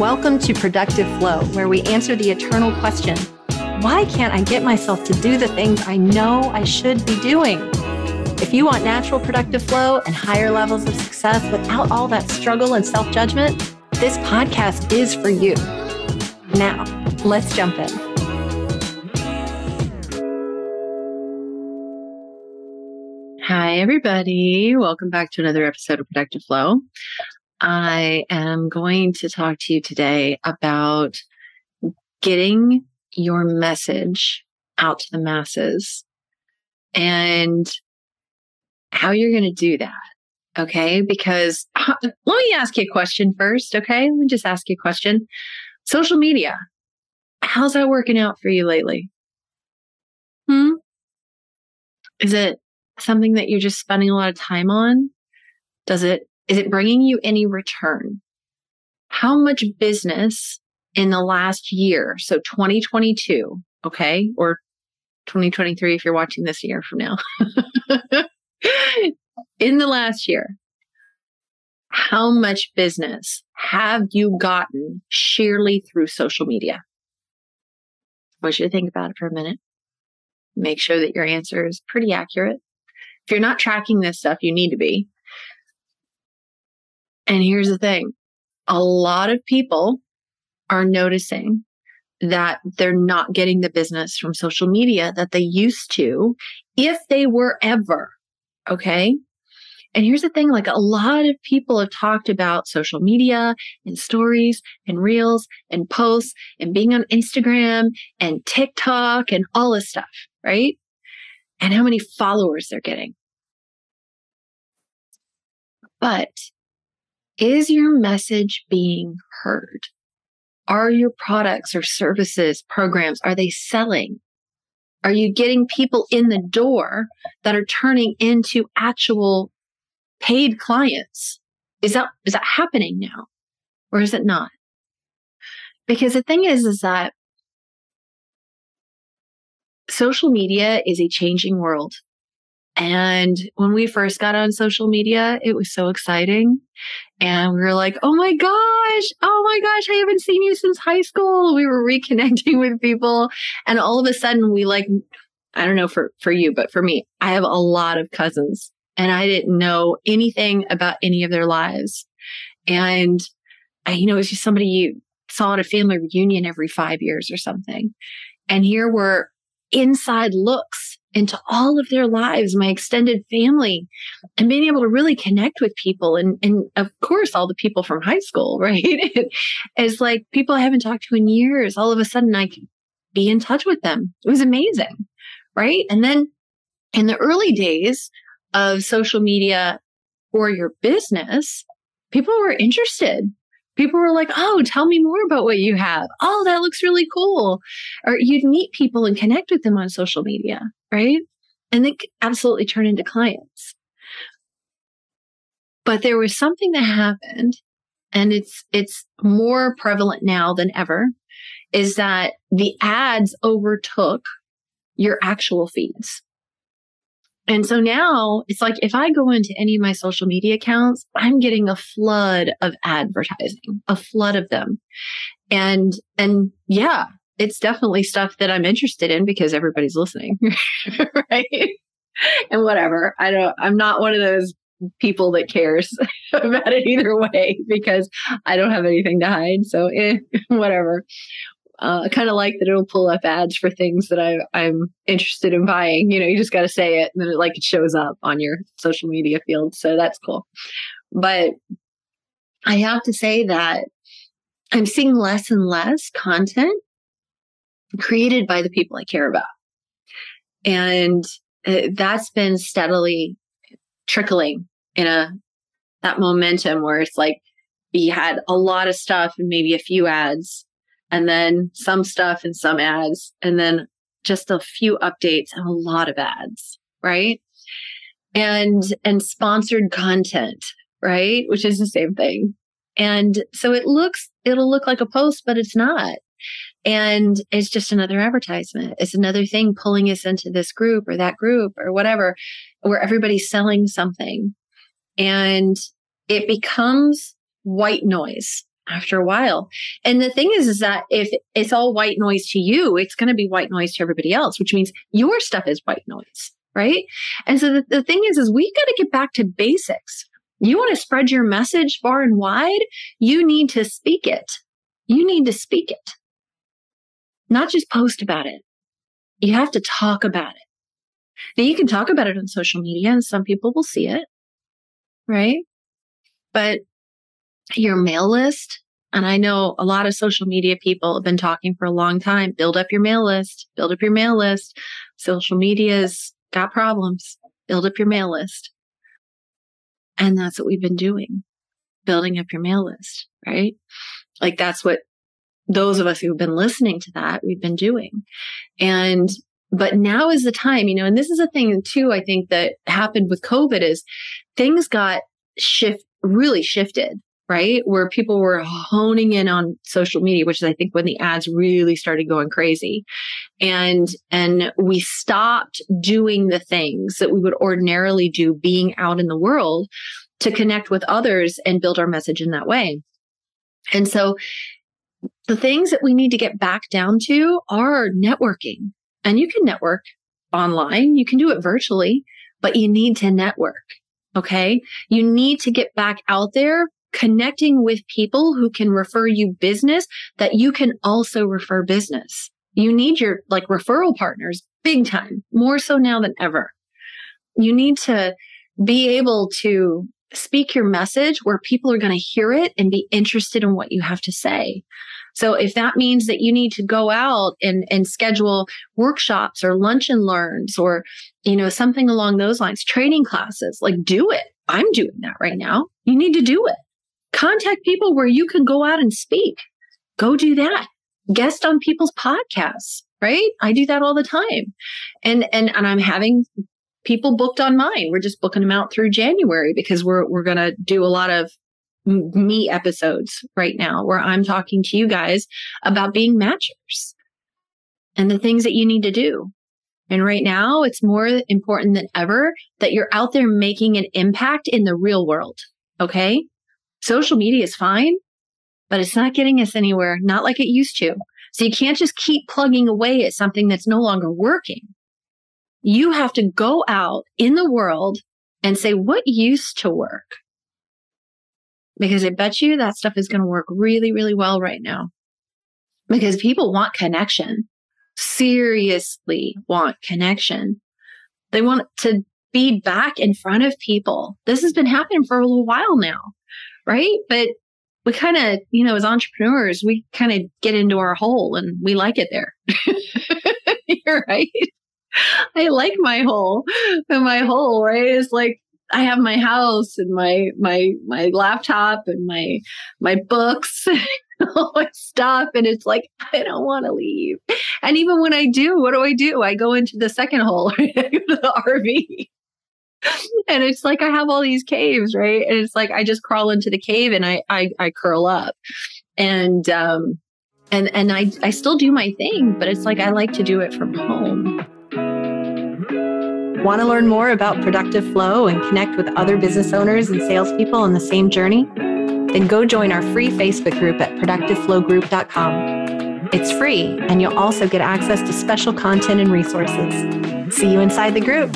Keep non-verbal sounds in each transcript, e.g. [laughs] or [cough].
Welcome to Productive Flow, where we answer the eternal question why can't I get myself to do the things I know I should be doing? If you want natural productive flow and higher levels of success without all that struggle and self judgment, this podcast is for you. Now, let's jump in. Hi, everybody. Welcome back to another episode of Productive Flow. I am going to talk to you today about getting your message out to the masses and how you're going to do that. Okay. Because uh, let me ask you a question first. Okay. Let me just ask you a question. Social media, how's that working out for you lately? Hmm. Is it something that you're just spending a lot of time on? Does it, is it bringing you any return? How much business in the last year, so 2022, okay, or 2023 if you're watching this year from now, [laughs] in the last year, how much business have you gotten sheerly through social media? I want you to think about it for a minute. Make sure that your answer is pretty accurate. If you're not tracking this stuff, you need to be. And here's the thing a lot of people are noticing that they're not getting the business from social media that they used to if they were ever. Okay. And here's the thing like a lot of people have talked about social media and stories and reels and posts and being on Instagram and TikTok and all this stuff, right? And how many followers they're getting. But is your message being heard? Are your products or services, programs, are they selling? Are you getting people in the door that are turning into actual paid clients? Is that, is that happening now? Or is it not? Because the thing is, is that social media is a changing world. And when we first got on social media, it was so exciting. And we were like, oh my gosh, oh my gosh, I haven't seen you since high school. We were reconnecting [laughs] with people. And all of a sudden, we like, I don't know for, for you, but for me, I have a lot of cousins and I didn't know anything about any of their lives. And I, you know, it's just somebody you saw at a family reunion every five years or something. And here were inside looks into all of their lives, my extended family, and being able to really connect with people. And, and of course, all the people from high school, [laughs] right? It's like people I haven't talked to in years. All of a sudden, I can be in touch with them. It was amazing, right? And then in the early days of social media for your business, people were interested people were like, Oh, tell me more about what you have. Oh, that looks really cool. Or you'd meet people and connect with them on social media, right? And they absolutely turn into clients. But there was something that happened and it's, it's more prevalent now than ever is that the ads overtook your actual feeds. And so now it's like if I go into any of my social media accounts, I'm getting a flood of advertising, a flood of them. And, and yeah, it's definitely stuff that I'm interested in because everybody's listening. [laughs] right. And whatever. I don't, I'm not one of those people that cares [laughs] about it either way because I don't have anything to hide. So eh, [laughs] whatever uh, I kind of like that it'll pull up ads for things that I, I'm interested in buying. You know, you just got to say it and then it like it shows up on your social media field. So that's cool. But I have to say that I'm seeing less and less content created by the people I care about. And uh, that's been steadily trickling in a that momentum where it's like we had a lot of stuff and maybe a few ads and then some stuff and some ads, and then just a few updates and a lot of ads, right? And and sponsored content, right? Which is the same thing. And so it looks it'll look like a post, but it's not. And it's just another advertisement. It's another thing pulling us into this group or that group or whatever, where everybody's selling something. And it becomes white noise after a while. And the thing is, is that if it's all white noise to you, it's going to be white noise to everybody else, which means your stuff is white noise. Right. And so the, the thing is, is we've got to get back to basics. You want to spread your message far and wide, you need to speak it. You need to speak it, not just post about it. You have to talk about it. Now you can talk about it on social media and some people will see it, right? But your mail list, and I know a lot of social media people have been talking for a long time. Build up your mail list, build up your mail list. Social media's got problems. Build up your mail list. And that's what we've been doing, building up your mail list, right? Like that's what those of us who've been listening to that, we've been doing. And, but now is the time, you know, and this is a thing too, I think that happened with COVID is things got shift, really shifted right? Where people were honing in on social media, which is I think when the ads really started going crazy. And and we stopped doing the things that we would ordinarily do being out in the world to connect with others and build our message in that way. And so the things that we need to get back down to are networking. And you can network online, you can do it virtually, but you need to network. Okay. You need to get back out there connecting with people who can refer you business that you can also refer business. You need your like referral partners big time, more so now than ever. You need to be able to speak your message where people are going to hear it and be interested in what you have to say. So if that means that you need to go out and, and schedule workshops or lunch and learns or, you know, something along those lines, training classes, like do it. I'm doing that right now. You need to do it. Contact people where you can go out and speak. Go do that. Guest on people's podcasts, right? I do that all the time. And and and I'm having people booked on mine. We're just booking them out through January because we're we're going to do a lot of me episodes right now where I'm talking to you guys about being matchers and the things that you need to do. And right now, it's more important than ever that you're out there making an impact in the real world. Okay social media is fine, but it's not getting us anywhere, not like it used to. So you can't just keep plugging away at something that's no longer working. You have to go out in the world and say, what used to work? Because I bet you that stuff is going to work really, really well right now. Because people want connection, seriously want connection. They want to be back in front of people. This has been happening for a little while now right? But we kind of, you know, as entrepreneurs, we kind of get into our hole and we like it there. [laughs] You're right. [laughs] I like my hole. And my hole, right, is like I have my house and my my my laptop and my my books [laughs] all my stuff and it's like I don't want to leave. And even when I do, what do I do? I go into the second hole, [laughs] I go to the RV. and it's like I have all these caves, right? And it's like I just crawl into the cave and I I, I curl up, and um, and and I I still do my thing, but it's like I like to do it from home. Want to learn more about productive flow and connect with other business owners and salespeople on the same journey? Then go join our free Facebook group at productiveflowgroup.com. It's free, and you'll also get access to special content and resources. See you inside the group.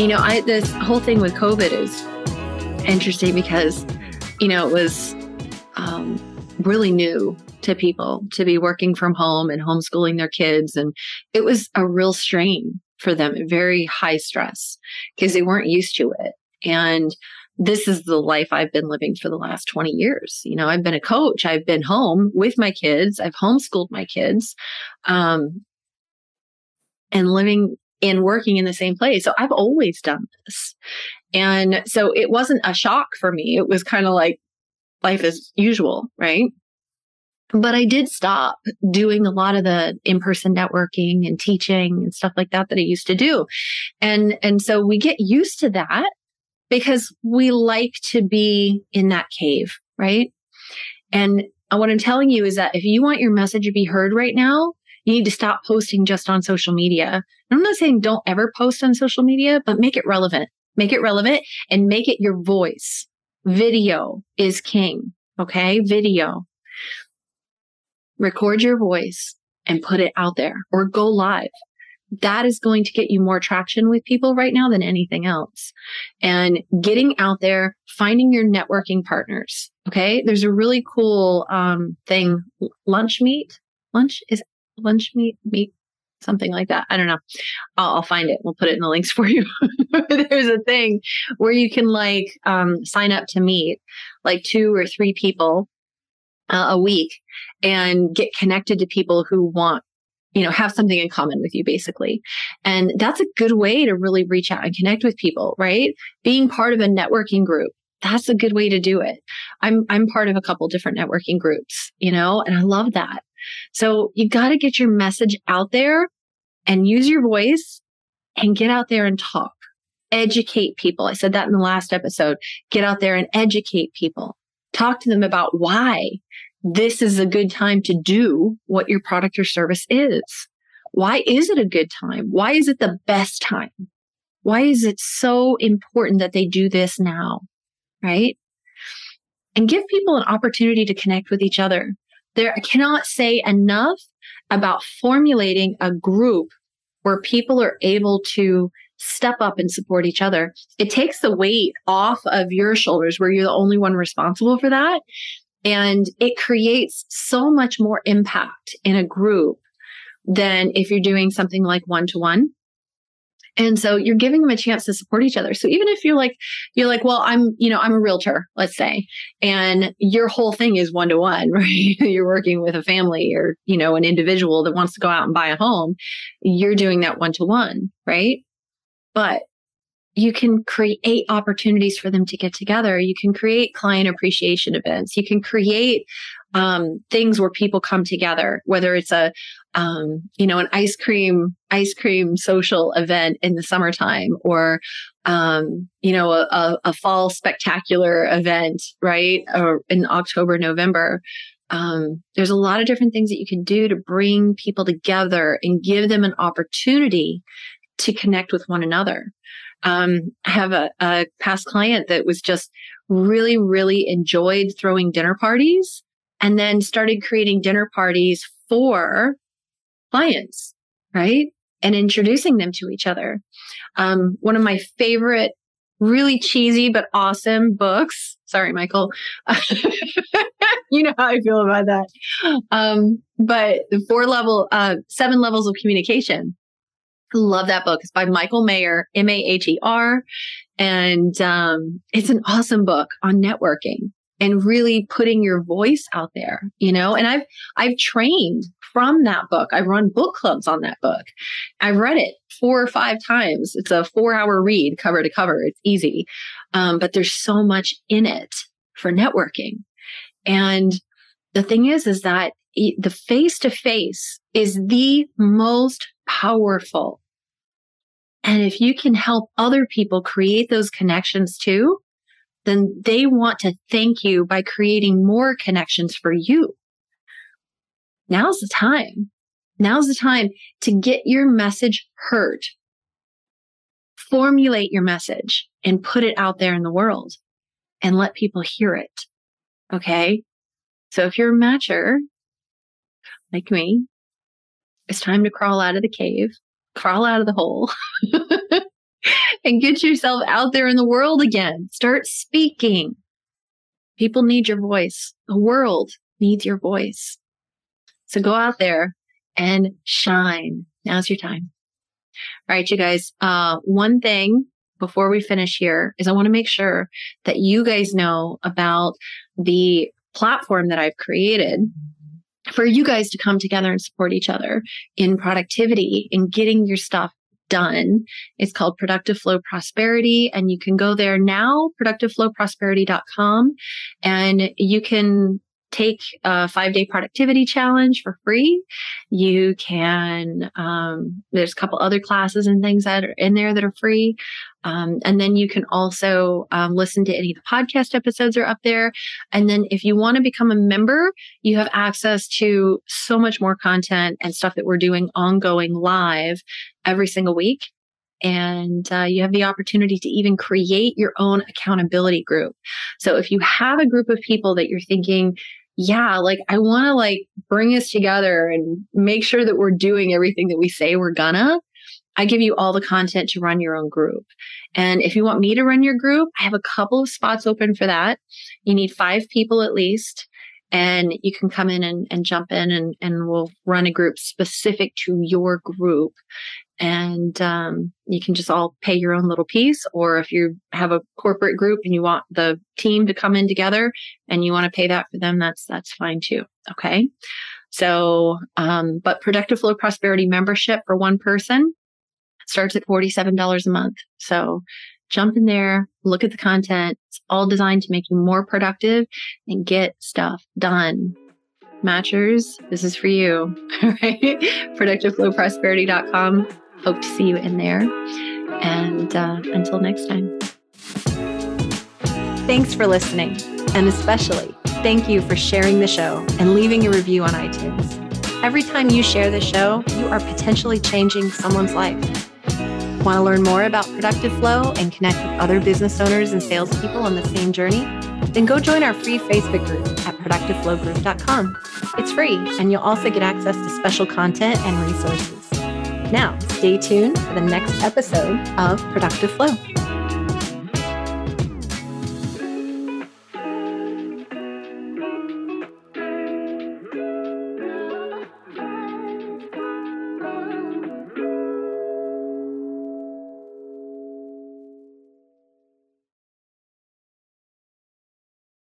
You know, I this whole thing with COVID is interesting because, you know, it was um, really new to people to be working from home and homeschooling their kids, and it was a real strain for them, very high stress because they weren't used to it. And this is the life I've been living for the last 20 years. You know, I've been a coach, I've been home with my kids, I've homeschooled my kids, um, and living and working in the same place. So I've always done this. And so it wasn't a shock for me. It was kind of like life as usual, right? But I did stop doing a lot of the in-person networking and teaching and stuff like that that I used to do. And and so we get used to that because we like to be in that cave, right? And what I'm telling you is that if you want your message to be heard right now, you need to stop posting just on social media. And I'm not saying don't ever post on social media, but make it relevant. Make it relevant and make it your voice. Video is king. Okay. Video. Record your voice and put it out there or go live. That is going to get you more traction with people right now than anything else. And getting out there, finding your networking partners. Okay. There's a really cool um, thing, lunch meet. Lunch is lunch meet meet something like that. I don't know. I'll, I'll, find it. We'll put it in the links for you. [laughs] There's a thing where you can like um, sign up to meet like two or three people uh, a week and get connected to people who want you know have something in common with you basically. And that's a good way to really reach out and connect with people right? Being part of a networking group that's a good way to do it. I'm i'm part of a couple different networking groups you know and i love that. So you got to get your message out there and use your voice and get out there and talk. Educate people. I said that in the last episode. Get out there and educate people. Talk to them about why this is a good time to do what your product or service is. Why is it a good time? Why is it the best time? Why is it so important that they do this now? Right? And give people an opportunity to connect with each other. There, I cannot say enough about formulating a group where people are able to step up and support each other. It takes the weight off of your shoulders where you're the only one responsible for that. And it creates so much more impact in a group than if you're doing something like one to one. And so you're giving them a chance to support each other. So even if you're like, you're like, well, I'm, you know, I'm a realtor, let's say, and your whole thing is one to one, right? you're working with a family or, you know, an individual that wants to go out and buy a home. You're doing that one to one, right? But you can create opportunities for them to get together. You can create client appreciation events. You can create um, things where people come together, whether it's a, um, you know, an ice cream, ice cream social event in the summertime or, um, you know, a, a, fall spectacular event, right? Or in October, November. Um, there's a lot of different things that you can do to bring people together and give them an opportunity to connect with one another. Um, I have a, a past client that was just really, really enjoyed throwing dinner parties and then started creating dinner parties for clients, right? And introducing them to each other. Um, one of my favorite, really cheesy but awesome books. Sorry, Michael. [laughs] you know how I feel about that. Um, but the four level, uh, seven levels of communication I love that book. It's by Michael Maher, M A H E R. And um, it's an awesome book on networking and really putting your voice out there, you know, and I've, I've trained from that book. I run book clubs on that book. I've read it four or five times. It's a four hour read cover to cover. It's easy. Um, but there's so much in it for networking. And the thing is, is that the face to face is the most powerful. And if you can help other people create those connections too, then they want to thank you by creating more connections for you. Now's the time. Now's the time to get your message heard. Formulate your message and put it out there in the world and let people hear it. Okay. So if you're a matcher like me, it's time to crawl out of the cave, crawl out of the hole, [laughs] and get yourself out there in the world again. Start speaking. People need your voice. The world needs your voice. So go out there and shine. Now's your time. All right, you guys. Uh, one thing before we finish here is I want to make sure that you guys know about the platform that I've created for you guys to come together and support each other in productivity in getting your stuff done. It's called Productive Flow Prosperity and you can go there now, productiveflowprosperity.com and you can take a five day productivity challenge for free. You can, um, there's a couple other classes and things that are in there that are free. Um, and then you can also um, listen to any of the podcast episodes are up there. And then if you want to become a member, you have access to so much more content and stuff that we're doing ongoing live every single week. And uh, you have the opportunity to even create your own accountability group. So if you have a group of people that you're thinking, yeah, like I want to like bring us together and make sure that we're doing everything that we say we're gonna. I give you all the content to run your own group. And if you want me to run your group, I have a couple of spots open for that. You need five people at least and you can come in and, and jump in and, and we'll run a group specific to your group and um, you can just all pay your own little piece or if you have a corporate group and you want the team to come in together and you want to pay that for them that's that's fine too okay? So um, but productive flow prosperity membership for one person starts at $47 a month. So jump in there look at the content it's all designed to make you more productive and get stuff done. Matchers this is for you [laughs] all right? Productiveflowprosperity.com Hope to see you in there. And uh, until next time. Thanks for listening. And especially, thank you for sharing the show and leaving a review on iTunes. Every time you share the show, you are potentially changing someone's life. Want to learn more about Productive Flow and connect with other business owners and salespeople on the same journey? Then go join our free Facebook group at productiveflowgroup.com. It's free, and you'll also get access to special content and resources. Now, stay tuned for the next episode of Productive Flow.